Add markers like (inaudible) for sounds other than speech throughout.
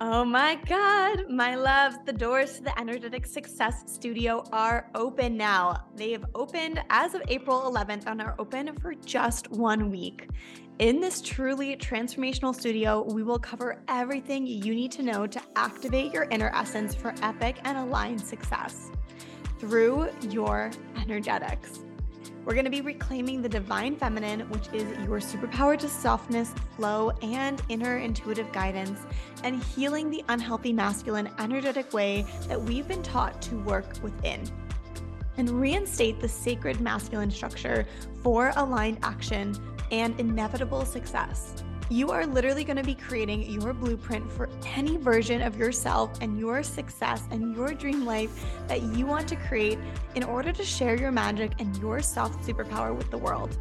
Oh my God, my loves, the doors to the Energetic Success Studio are open now. They have opened as of April 11th and are open for just one week. In this truly transformational studio, we will cover everything you need to know to activate your inner essence for epic and aligned success through your energetics. We're going to be reclaiming the divine feminine, which is your superpower to softness, flow, and inner intuitive guidance, and healing the unhealthy masculine energetic way that we've been taught to work within. And reinstate the sacred masculine structure for aligned action and inevitable success. You are literally going to be creating your blueprint for any version of yourself and your success and your dream life that you want to create in order to share your magic and your soft superpower with the world.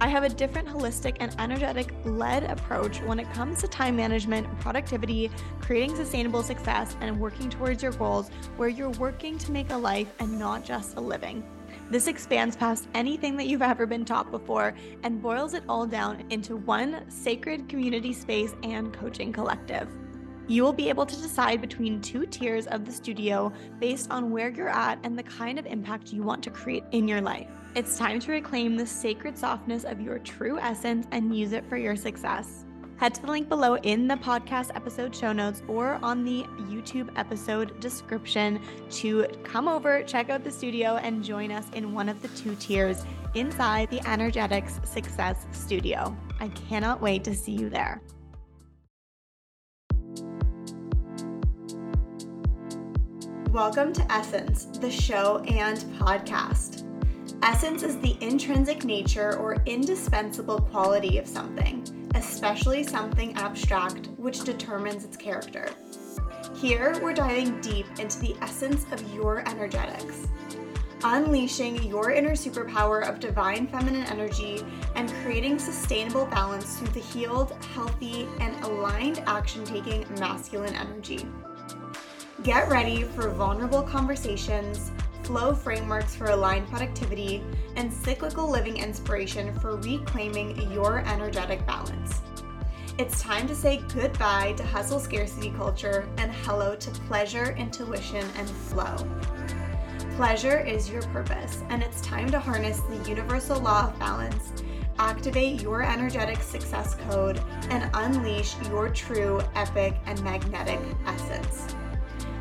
I have a different holistic and energetic led approach when it comes to time management, productivity, creating sustainable success, and working towards your goals where you're working to make a life and not just a living. This expands past anything that you've ever been taught before and boils it all down into one sacred community space and coaching collective. You will be able to decide between two tiers of the studio based on where you're at and the kind of impact you want to create in your life. It's time to reclaim the sacred softness of your true essence and use it for your success head to the link below in the podcast episode show notes or on the YouTube episode description to come over, check out the studio, and join us in one of the two tiers inside the Energetics Success Studio. I cannot wait to see you there. Welcome to Essence, the show and podcast. Essence is the intrinsic nature or indispensable quality of something especially something abstract, which determines its character. Here, we're diving deep into the essence of your energetics, unleashing your inner superpower of divine feminine energy and creating sustainable balance through the healed, healthy, and aligned action taking masculine energy. Get ready for vulnerable conversations flow frameworks for aligned productivity, and cyclical living inspiration for reclaiming your energetic balance. It's time to say goodbye to hustle scarcity culture and hello to pleasure, intuition, and flow. Pleasure is your purpose, and it's time to harness the universal law of balance, activate your energetic success code, and unleash your true, epic, and magnetic essence.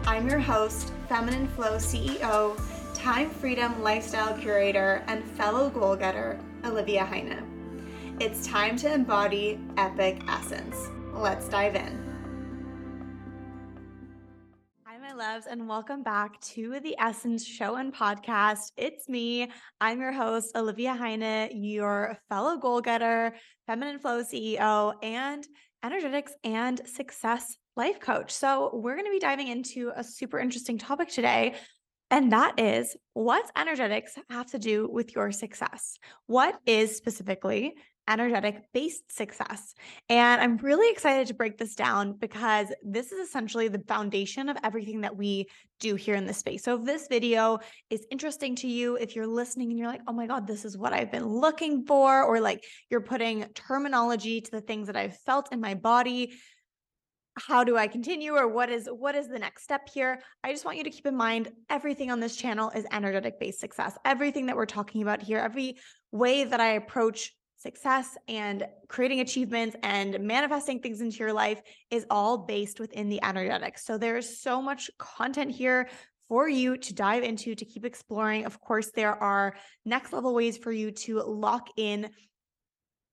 I'm your host, Feminine Flow CEO time freedom lifestyle curator and fellow goal getter, Olivia Heine. It's time to embody epic essence. Let's dive in. Hi, my loves, and welcome back to the Essence Show and Podcast. It's me. I'm your host, Olivia Heine, your fellow goal getter, feminine flow CEO, and energetics and success life coach. So, we're going to be diving into a super interesting topic today and that is what's energetics have to do with your success? What is specifically energetic based success? And I'm really excited to break this down because this is essentially the foundation of everything that we do here in this space. So if this video is interesting to you, if you're listening and you're like, oh my God, this is what I've been looking for, or like you're putting terminology to the things that I've felt in my body, how do I continue or what is what is the next step here? I just want you to keep in mind everything on this channel is energetic based success. Everything that we're talking about here, every way that I approach success and creating achievements and manifesting things into your life is all based within the energetics. So there's so much content here for you to dive into to keep exploring. Of course, there are next level ways for you to lock in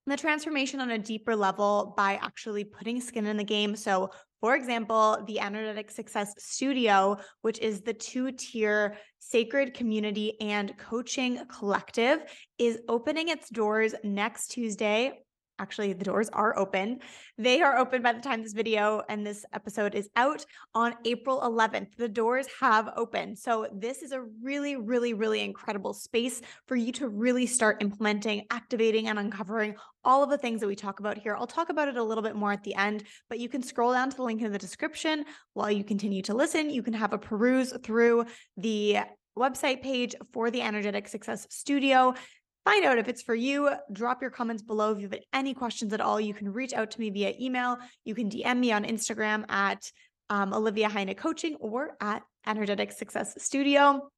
the transformation on a deeper level by actually putting skin in the game. So, for example, the Energetic Success Studio, which is the two tier sacred community and coaching collective, is opening its doors next Tuesday, actually the doors are open. They are open by the time this video and this episode is out on April 11th. The doors have opened. So this is a really really really incredible space for you to really start implementing, activating and uncovering all of the things that we talk about here. I'll talk about it a little bit more at the end, but you can scroll down to the link in the description while you continue to listen. You can have a peruse through the website page for the Energetic Success Studio find out if it's for you. Drop your comments below. If you have any questions at all, you can reach out to me via email. You can DM me on Instagram at um, Olivia Heine Coaching or at Energetic Success Studio.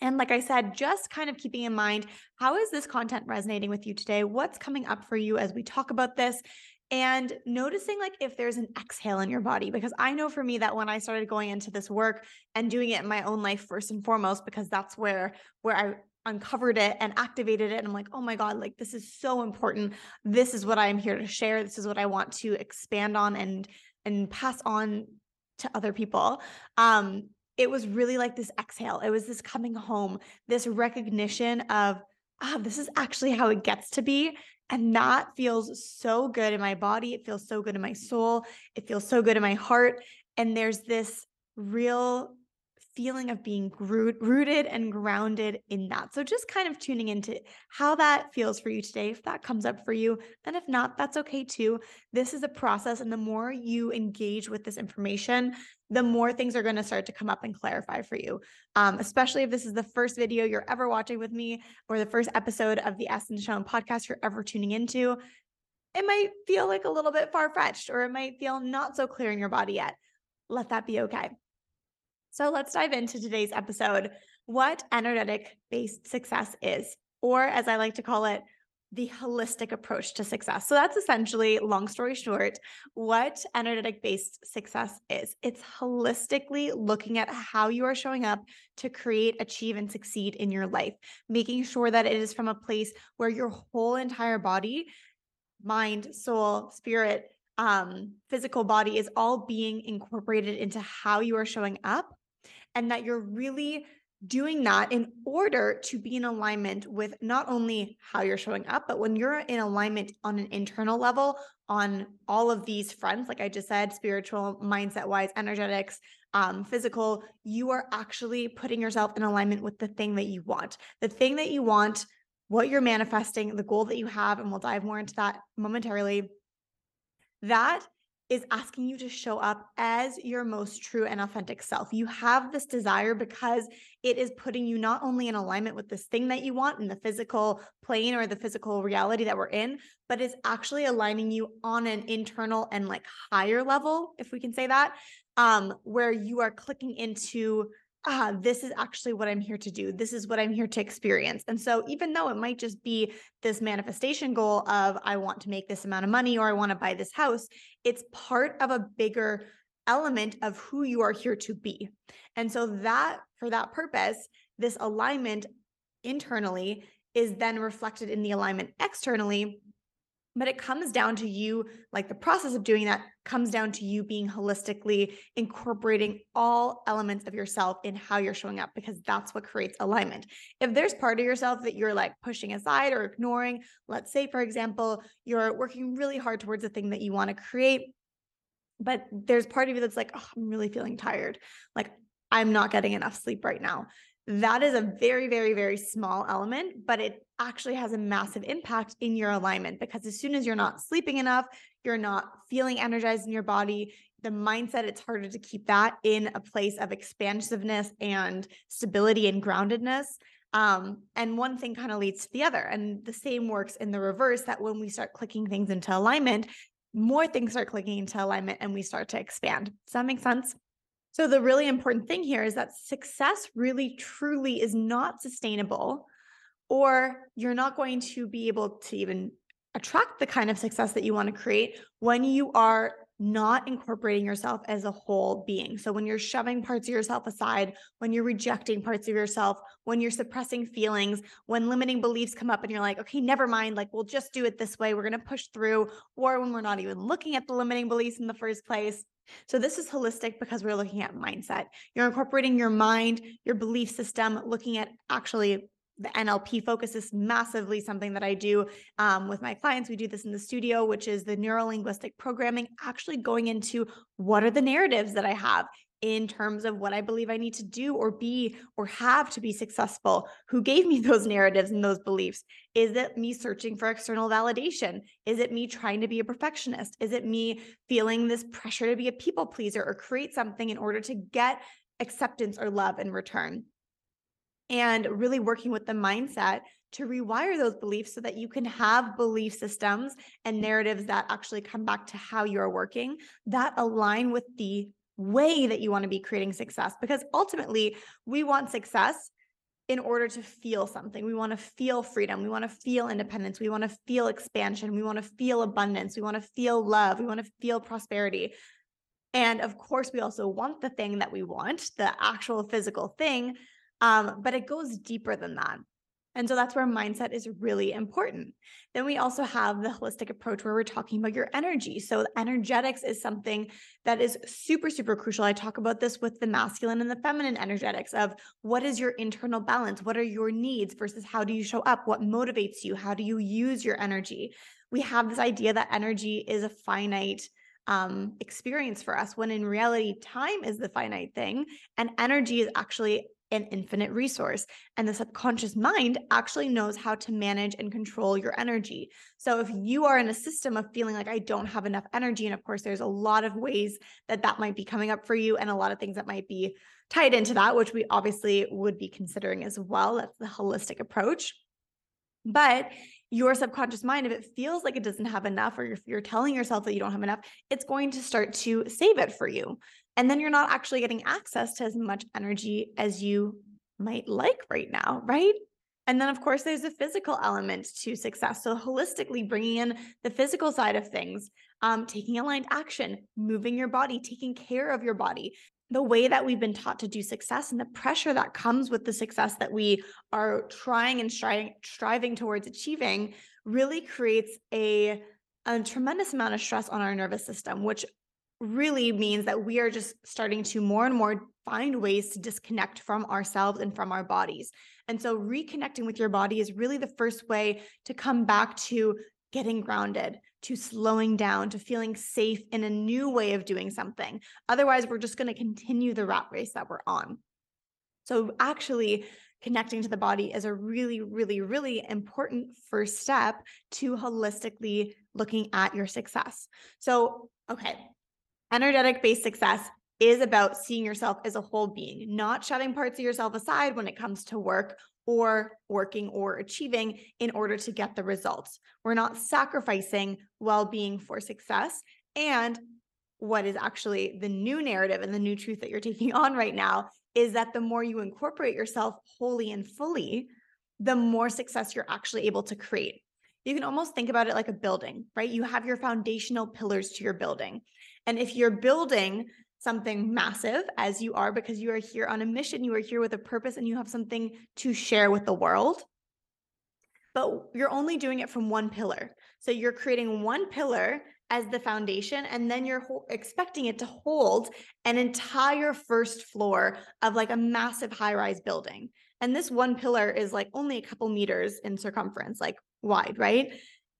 And like I said, just kind of keeping in mind how is this content resonating with you today? What's coming up for you as we talk about this? And noticing like if there's an exhale in your body, because I know for me that when I started going into this work and doing it in my own life first and foremost, because that's where where I uncovered it and activated it and I'm like, "Oh my god, like this is so important. This is what I'm here to share. This is what I want to expand on and and pass on to other people." Um it was really like this exhale. It was this coming home, this recognition of, ah, this is actually how it gets to be. And that feels so good in my body. It feels so good in my soul. It feels so good in my heart. And there's this real feeling of being rooted and grounded in that. So just kind of tuning into how that feels for you today, if that comes up for you. And if not, that's okay too. This is a process. And the more you engage with this information, the more things are going to start to come up and clarify for you. Um, especially if this is the first video you're ever watching with me or the first episode of the Essence Shown podcast you're ever tuning into. It might feel like a little bit far fetched or it might feel not so clear in your body yet. Let that be okay. So let's dive into today's episode what energetic based success is, or as I like to call it, the holistic approach to success. So that's essentially, long story short, what energetic based success is. It's holistically looking at how you are showing up to create, achieve, and succeed in your life, making sure that it is from a place where your whole entire body, mind, soul, spirit, um, physical body is all being incorporated into how you are showing up and that you're really doing that in order to be in alignment with not only how you're showing up, but when you're in alignment on an internal level on all of these fronts, like I just said, spiritual, mindset wise, energetics, um, physical, you are actually putting yourself in alignment with the thing that you want, the thing that you want, what you're manifesting, the goal that you have. And we'll dive more into that momentarily. That is asking you to show up as your most true and authentic self. You have this desire because it is putting you not only in alignment with this thing that you want in the physical plane or the physical reality that we're in, but is actually aligning you on an internal and like higher level, if we can say that, um, where you are clicking into ah, this is actually what I'm here to do. This is what I'm here to experience. And so, even though it might just be this manifestation goal of, I want to make this amount of money or I want to buy this house, it's part of a bigger element of who you are here to be. And so, that for that purpose, this alignment internally is then reflected in the alignment externally but it comes down to you, like the process of doing that comes down to you being holistically incorporating all elements of yourself in how you're showing up, because that's what creates alignment. If there's part of yourself that you're like pushing aside or ignoring, let's say, for example, you're working really hard towards the thing that you want to create, but there's part of you that's like, oh, I'm really feeling tired. Like, I'm not getting enough sleep right now that is a very, very, very small element, but it actually has a massive impact in your alignment because as soon as you're not sleeping enough, you're not feeling energized in your body, the mindset, it's harder to keep that in a place of expansiveness and stability and groundedness. Um, and one thing kind of leads to the other. And the same works in the reverse that when we start clicking things into alignment, more things start clicking into alignment and we start to expand. Does that make sense? So, the really important thing here is that success really truly is not sustainable, or you're not going to be able to even attract the kind of success that you want to create when you are not incorporating yourself as a whole being. So, when you're shoving parts of yourself aside, when you're rejecting parts of yourself, when you're suppressing feelings, when limiting beliefs come up and you're like, okay, never mind, like we'll just do it this way, we're going to push through, or when we're not even looking at the limiting beliefs in the first place, so, this is holistic because we're looking at mindset. You're incorporating your mind, your belief system, looking at actually the NLP focus is massively something that I do um, with my clients. We do this in the studio, which is the neuro linguistic programming, actually going into what are the narratives that I have in terms of what I believe I need to do or be or have to be successful. Who gave me (laughs) those narratives and those beliefs? Is it me searching for external validation? Is it me trying to be a perfectionist? Is it me feeling this pressure to be a people pleaser or create something in order to get acceptance or love in return? And really working with the mindset to rewire those beliefs so that you can have belief systems and narratives that actually come back to how you're working that align with the way that you want to be creating success. Because ultimately, we want success in order to feel something. We want to feel freedom. We want to feel independence. We want to feel expansion. We want to feel abundance. We want to feel love. We want to feel prosperity. And of course, we also want the thing that we want, the actual physical thing. Um, but it goes deeper than that. And so that's where mindset is really important. Then we also have the holistic approach where we're talking about your energy. So, energetics is something that is super, super crucial. I talk about this with the masculine and the feminine energetics of what is your internal balance? What are your needs versus how do you show up? What motivates you? How do you use your energy? We have this idea that energy is a finite um, experience for us when in reality, time is the finite thing and energy is actually an infinite resource. And the subconscious mind actually knows how to manage and control your energy. So if you are in a system of feeling like I don't have enough energy, and of course, there's a lot of ways that that might be coming up for you, and a lot of things that might be tied into that, which we obviously would be considering as well. That's the holistic approach. But your subconscious mind, if it feels like it doesn't have enough, or if you're telling yourself that you don't have enough, it's going to start to save it for you. And then you're not actually getting access to as much energy as you might like right now, right? And then, of course, there's a physical element to success. So, holistically bringing in the physical side of things, um, taking aligned action, moving your body, taking care of your body. The way that we've been taught to do success and the pressure that comes with the success that we are trying and striving, striving towards achieving really creates a, a tremendous amount of stress on our nervous system, which really means that we are just starting to more and more find ways to disconnect from ourselves and from our bodies. And so, reconnecting with your body is really the first way to come back to getting grounded, to slowing down, to feeling safe in a new way of doing something. Otherwise, we're just going to continue the rat race that we're on. So, actually, connecting to the body is a really, really, really important first step to holistically looking at your success. So, okay, Energetic based success is about seeing yourself as a whole being, not shutting parts of yourself aside when it comes to work or working or achieving in order to get the results. We're not sacrificing well being for success. And what is actually the new narrative and the new truth that you're taking (laughs) on right now is that the more you incorporate yourself wholly and fully, the more success you're actually able to create. You can almost think about it like a building, right? You have your foundational pillars to your building. And if you're building something massive, as you are, because you are here on a mission, you are here with a purpose, and you have something to share with the world, but you're only doing it from one pillar. So you're creating one pillar as the foundation, and then you're ho- expecting it to hold an entire first floor of like a massive high rise building. And this one pillar is like only a couple meters in circumference, like wide, right?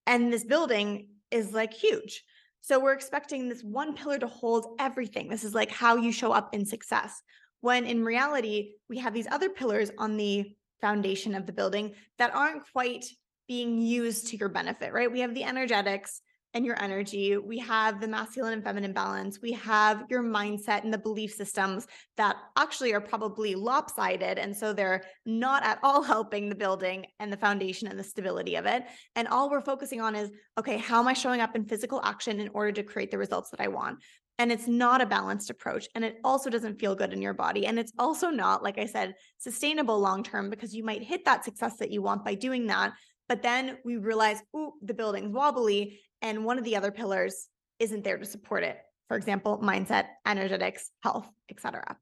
And this building is like huge. So we're expecting this one pillar to hold everything. This is like how you show up in success. When in reality, we have these other pillars on the foundation of the building that aren't quite being used to your benefit, right? We have the energetics, and your energy. We have the masculine and feminine balance. We have your mindset and the belief systems that actually are probably lopsided. And so they're not at all (laughs) helping the building and the foundation and the stability of it. And all we're focusing on is okay, how am I showing up in physical action in order to create the results that I want? And it's not a balanced approach. And it also doesn't feel good in your body. And it's also not, like I said, sustainable long term because you might hit that success that you want by doing that. But then we realize, ooh, the building's wobbly and one of the other pillars isn't there to support it. For example, mindset, energetics, health, etc.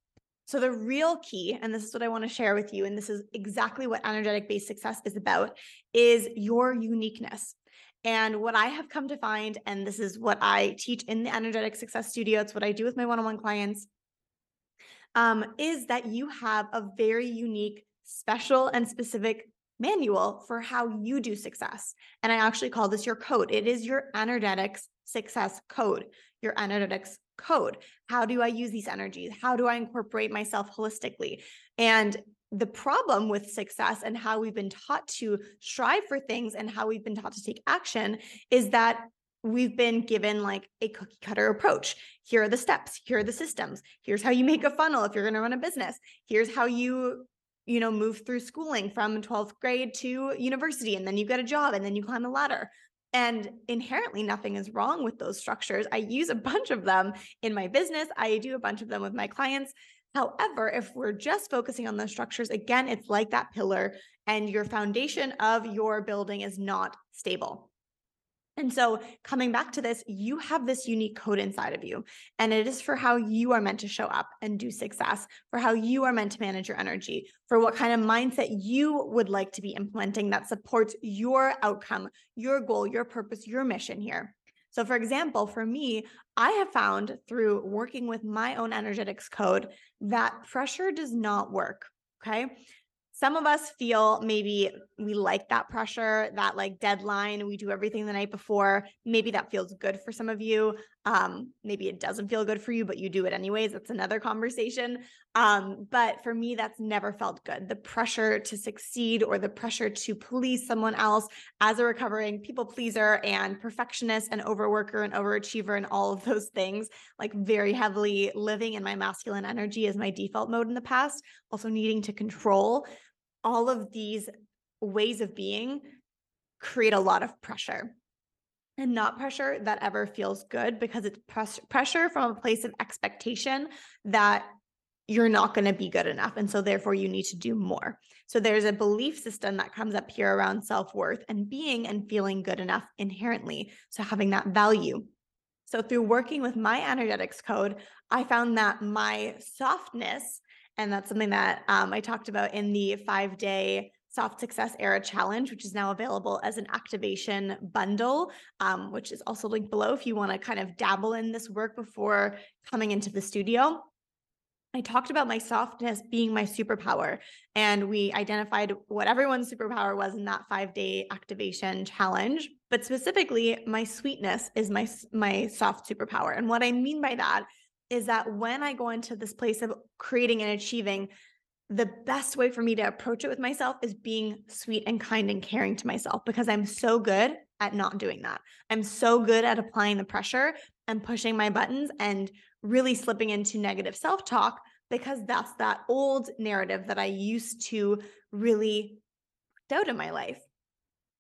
So the real key, and this is what I want to share with you, and this is exactly what energetic based success is about, is your uniqueness. And what I have come to find, and this is what I teach in the Energetic Success Studio, it's what I do with my one on one clients, um, is that you have a very unique, special, and specific manual for how you do success. And I actually call this your code. It is your energetics success code, your energetics code. How do I use these energies? How do I incorporate myself holistically? And the problem with success and how we've been taught to strive for things and how we've been taught to take action is that we've been given like a cookie cutter approach. Here are the steps, here are the systems. Here's how you make a funnel if you're going to run a business. Here's how you you know, move through schooling from 12th grade to university, and then you get a job, and then you climb the ladder. And inherently, nothing is wrong with those structures. I use a bunch of them in my business, I do a bunch of them with my clients. However, if we're just focusing on those structures, again, it's like that pillar, and your foundation of your building is not stable. And so, coming back to this, you have this unique code inside of you, and it is for how you are meant to show up and do success, for how you are meant to manage your energy, for what kind of mindset you would like to be implementing that supports your outcome, your goal, your purpose, your mission here. So, for example, for me, I have found through working with my own energetics code that pressure does not work. Okay. Some of us feel maybe we like that pressure, that like deadline. We do everything the night before. Maybe that feels good for some of you. Um, maybe it doesn't feel good for you, but you do it anyways. That's another conversation. Um, but for me, that's never felt good. The pressure to succeed or the pressure to please someone else as a recovering people pleaser and perfectionist and overworker and overachiever and all of those things, like very heavily living in my masculine energy as my default mode in the past, also needing to control all of these ways of being create a lot of pressure and not pressure that ever feels good because it's press- pressure from a place of expectation that you're not going to be good enough. And so, therefore, you need to do more. So, there's a belief system that comes up here around self worth and being and feeling good enough inherently. So, having that value. So, through working with my energetics code, I found that my softness and that's something that um, I talked about in the five day Soft Success Era Challenge, which is now available as an activation bundle, um, which is also linked below if you want to kind of dabble in this work before coming into the studio. I talked about my softness being my superpower, and we identified what everyone's superpower was in that five day activation challenge. But specifically, my sweetness is my my soft superpower, and what I mean by that is that when I go into this place of creating and achieving, the best way for me to approach it with myself is being sweet and kind and caring to myself because I'm so good at not doing that. I'm so good at applying the pressure and pushing my buttons and really slipping into negative self talk because that's that old narrative that I used to really doubt in my life.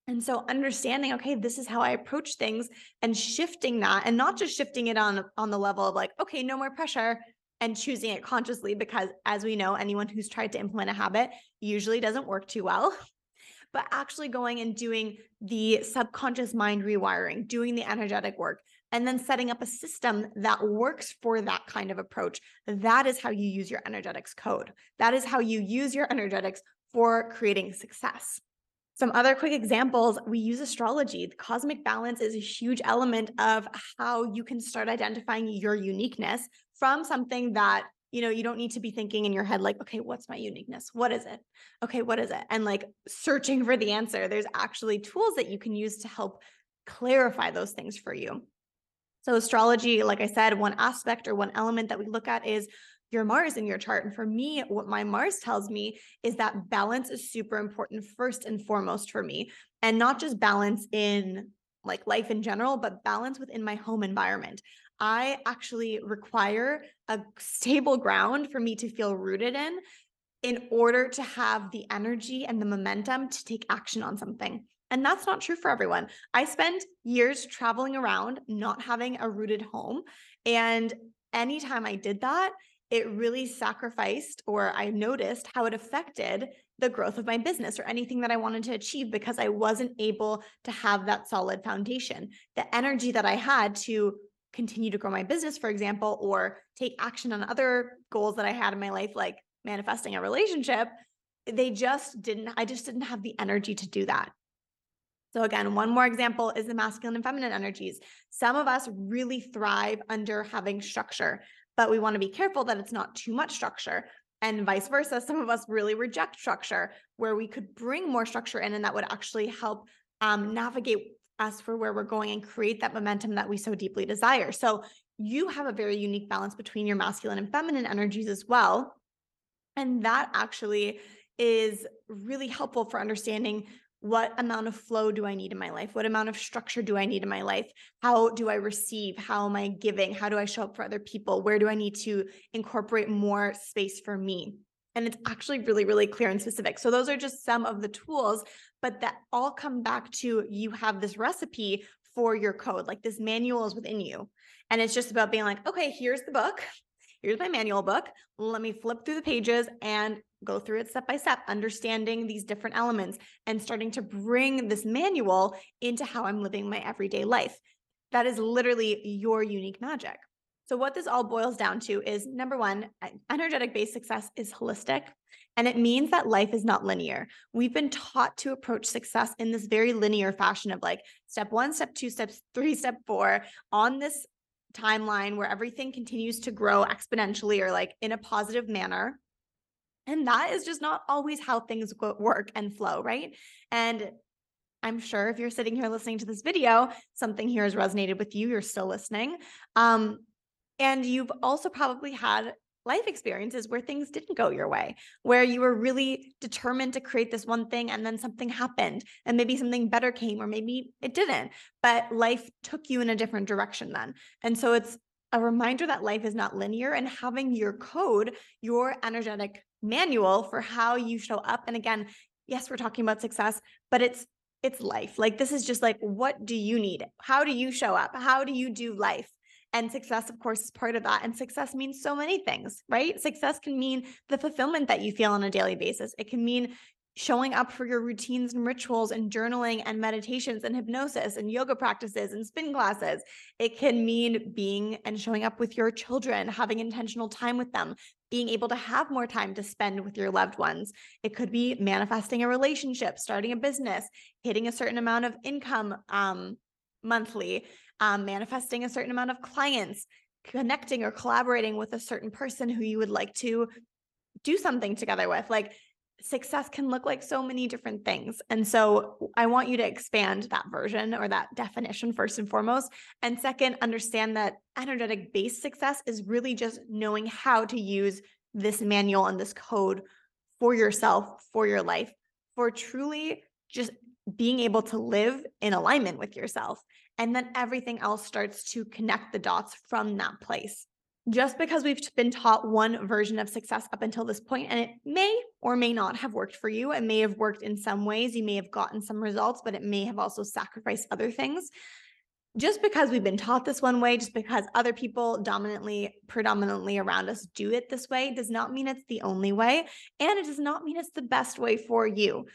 And so understanding, okay, this is how I approach things and shifting that and not just shifting it on on the level of like, okay, no more pressure and choosing it consciously because as we know, anyone who's tried to implement a habit usually doesn't work too well. (laughs) But actually going and doing the subconscious mind rewiring, doing the energetic work, and then setting up a system that works for that kind of approach. That is how you use your energetics code. That is how you use your energetics for creating success. Some other quick examples we use astrology. The cosmic balance is a huge element of how you can start identifying your uniqueness from something that you know you don't need to be thinking in your head like okay what's my uniqueness? What is it? Okay what is it? And like searching for the answer. There's actually tools that you can use to help clarify those things for you. So astrology like i said one aspect or one element that we look at is your Mars in your chart. And for me, what my Mars tells me is that balance is super important first and foremost for me. And not just balance in like life in general, but balance within my home environment. I actually require a stable ground for me to feel rooted in in order to have the energy and the momentum to take action on something. And that's not true for everyone. I spent years traveling around, not having a rooted home. And anytime I did that, it really sacrificed or I noticed how it affected the growth of my business or anything that I wanted to achieve because I wasn't able to have that solid foundation. The energy that I had to continue to grow my business, for example, or take action on other goals that I had in my life, like manifesting a relationship, they just didn't, I just didn't have the energy to do that. So, again, one more example is the masculine and feminine energies. Some of us really thrive under having structure but we want to be careful that it's not too much structure and vice versa. Some of us really reject structure where we could bring more structure in and that would actually help um, navigate us for where we're going and create that momentum that we so deeply desire. So you have a very unique balance between your masculine and feminine energies as well. And that actually is really helpful for understanding what amount of flow do I need in my life? What amount of structure do I need in my life? How do I receive? How am I giving? How do I show up for other people? Where do I need to incorporate more space for me? And it's actually really, really clear and specific. So those are just some of the tools, but that all come back to you have this recipe for your code. Like this manual is within you. And it's just about being like, okay, here's the book. Here's my manual book. Let me flip through the pages and go through it step by step, understanding these different elements and starting to bring this manual into how I'm living my everyday life. That is literally your unique magic. So, what this all boils down to is number one, energetic based success is holistic. And it means that life is not linear. We've been taught to approach success in this very linear fashion of like step one, step two, step (laughs) three, step four on this timeline where everything continues to grow exponentially or like in a positive manner. And that is just not always how things work and flow, right? And I'm sure if you're sitting here listening to this video, something here has resonated with you. You're still listening. Um, and you've also probably had life experiences where things didn't go your way, where you were really determined to create this one thing and then something happened and maybe something better came or maybe it didn't, but life took you in a different direction then. And so it's a reminder that life is not linear and having your code, your energetic manual for how you show up. And again, yes, we're talking about success, but it's it's life. Like this is just like what do you need? How do you show up? How do you do life? And success, of course, is part of that. And success means so many things, right? Success can mean the fulfillment that you feel on a daily basis. It can mean showing up for your routines and rituals and journaling and meditations and hypnosis and yoga practices and spin classes. It can mean being and showing up with your children, having intentional time with them, being able to have more time to spend with your loved ones. It could be manifesting a relationship, starting a business, hitting a certain amount of income um, monthly, um, manifesting a certain amount of clients, connecting or collaborating with a certain person who you would like to do something together with. Like success can look like so many different things. And so I want you to expand that version or that definition first and foremost. And second, understand that energetic based success is really just knowing how to use this manual and this code for yourself, for your life, for truly just being able to live in alignment with yourself. And then everything else starts to connect the dots from that place just because we've been taught one version of success up until this point, and it may or may not have worked for you. It may have worked in some ways. You may have gotten some results, but it may have also sacrificed other things. Just because we've been taught this one way, just because other people dominantly, predominantly around us do it this way, does not mean it's the only way. And it does not mean it's the best way for you.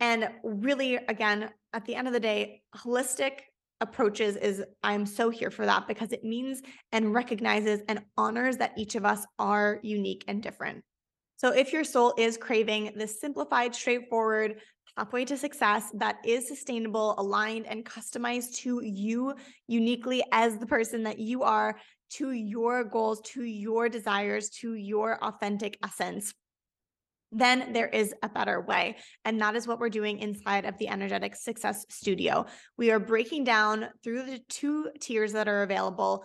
And really, again, at the end of the day, holistic approaches is I'm so here for that because it means and recognizes and honors that each of us are unique and different. So if your soul is craving this simplified, straightforward pathway to success that is sustainable, aligned, and customized to you uniquely as the person that you are, to your goals, to your desires, to your authentic essence, then there is a better way. And that is what we're doing inside of the Energetic Success Studio. We are breaking down through the two tiers that are available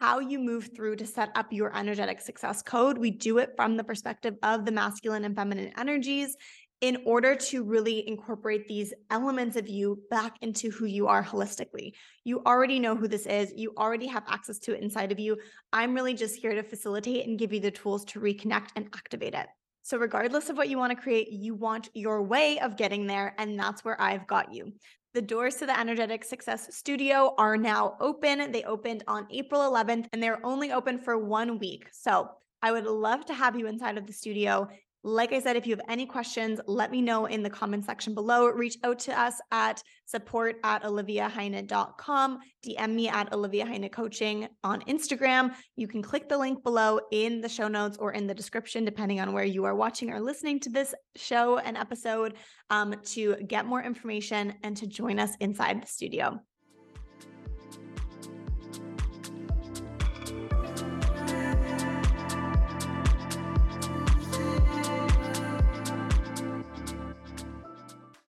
how you move through to set up your energetic success code. We do it from the perspective of the masculine and feminine energies in order to really incorporate these elements of you back into who you are holistically. You already know who this is, you already have access to it inside of you. I'm really just here to facilitate and give you the tools to reconnect and activate it. So, regardless of what you want to create, you want your way of getting there. And that's where I've got you. The doors to the Energetic Success Studio are now open. They opened on April 11th and they're only open for one week. So, I would love to have you inside of the studio. Like I said, if you have any questions, let me know in the comment section below. Reach out to us at support at oliviaheine.com. DM me at Olivia Heine Coaching on Instagram. You can click the link below in the show notes or in the description, depending on where you are watching or listening to this show and episode, um, to get more information and to join us inside the studio.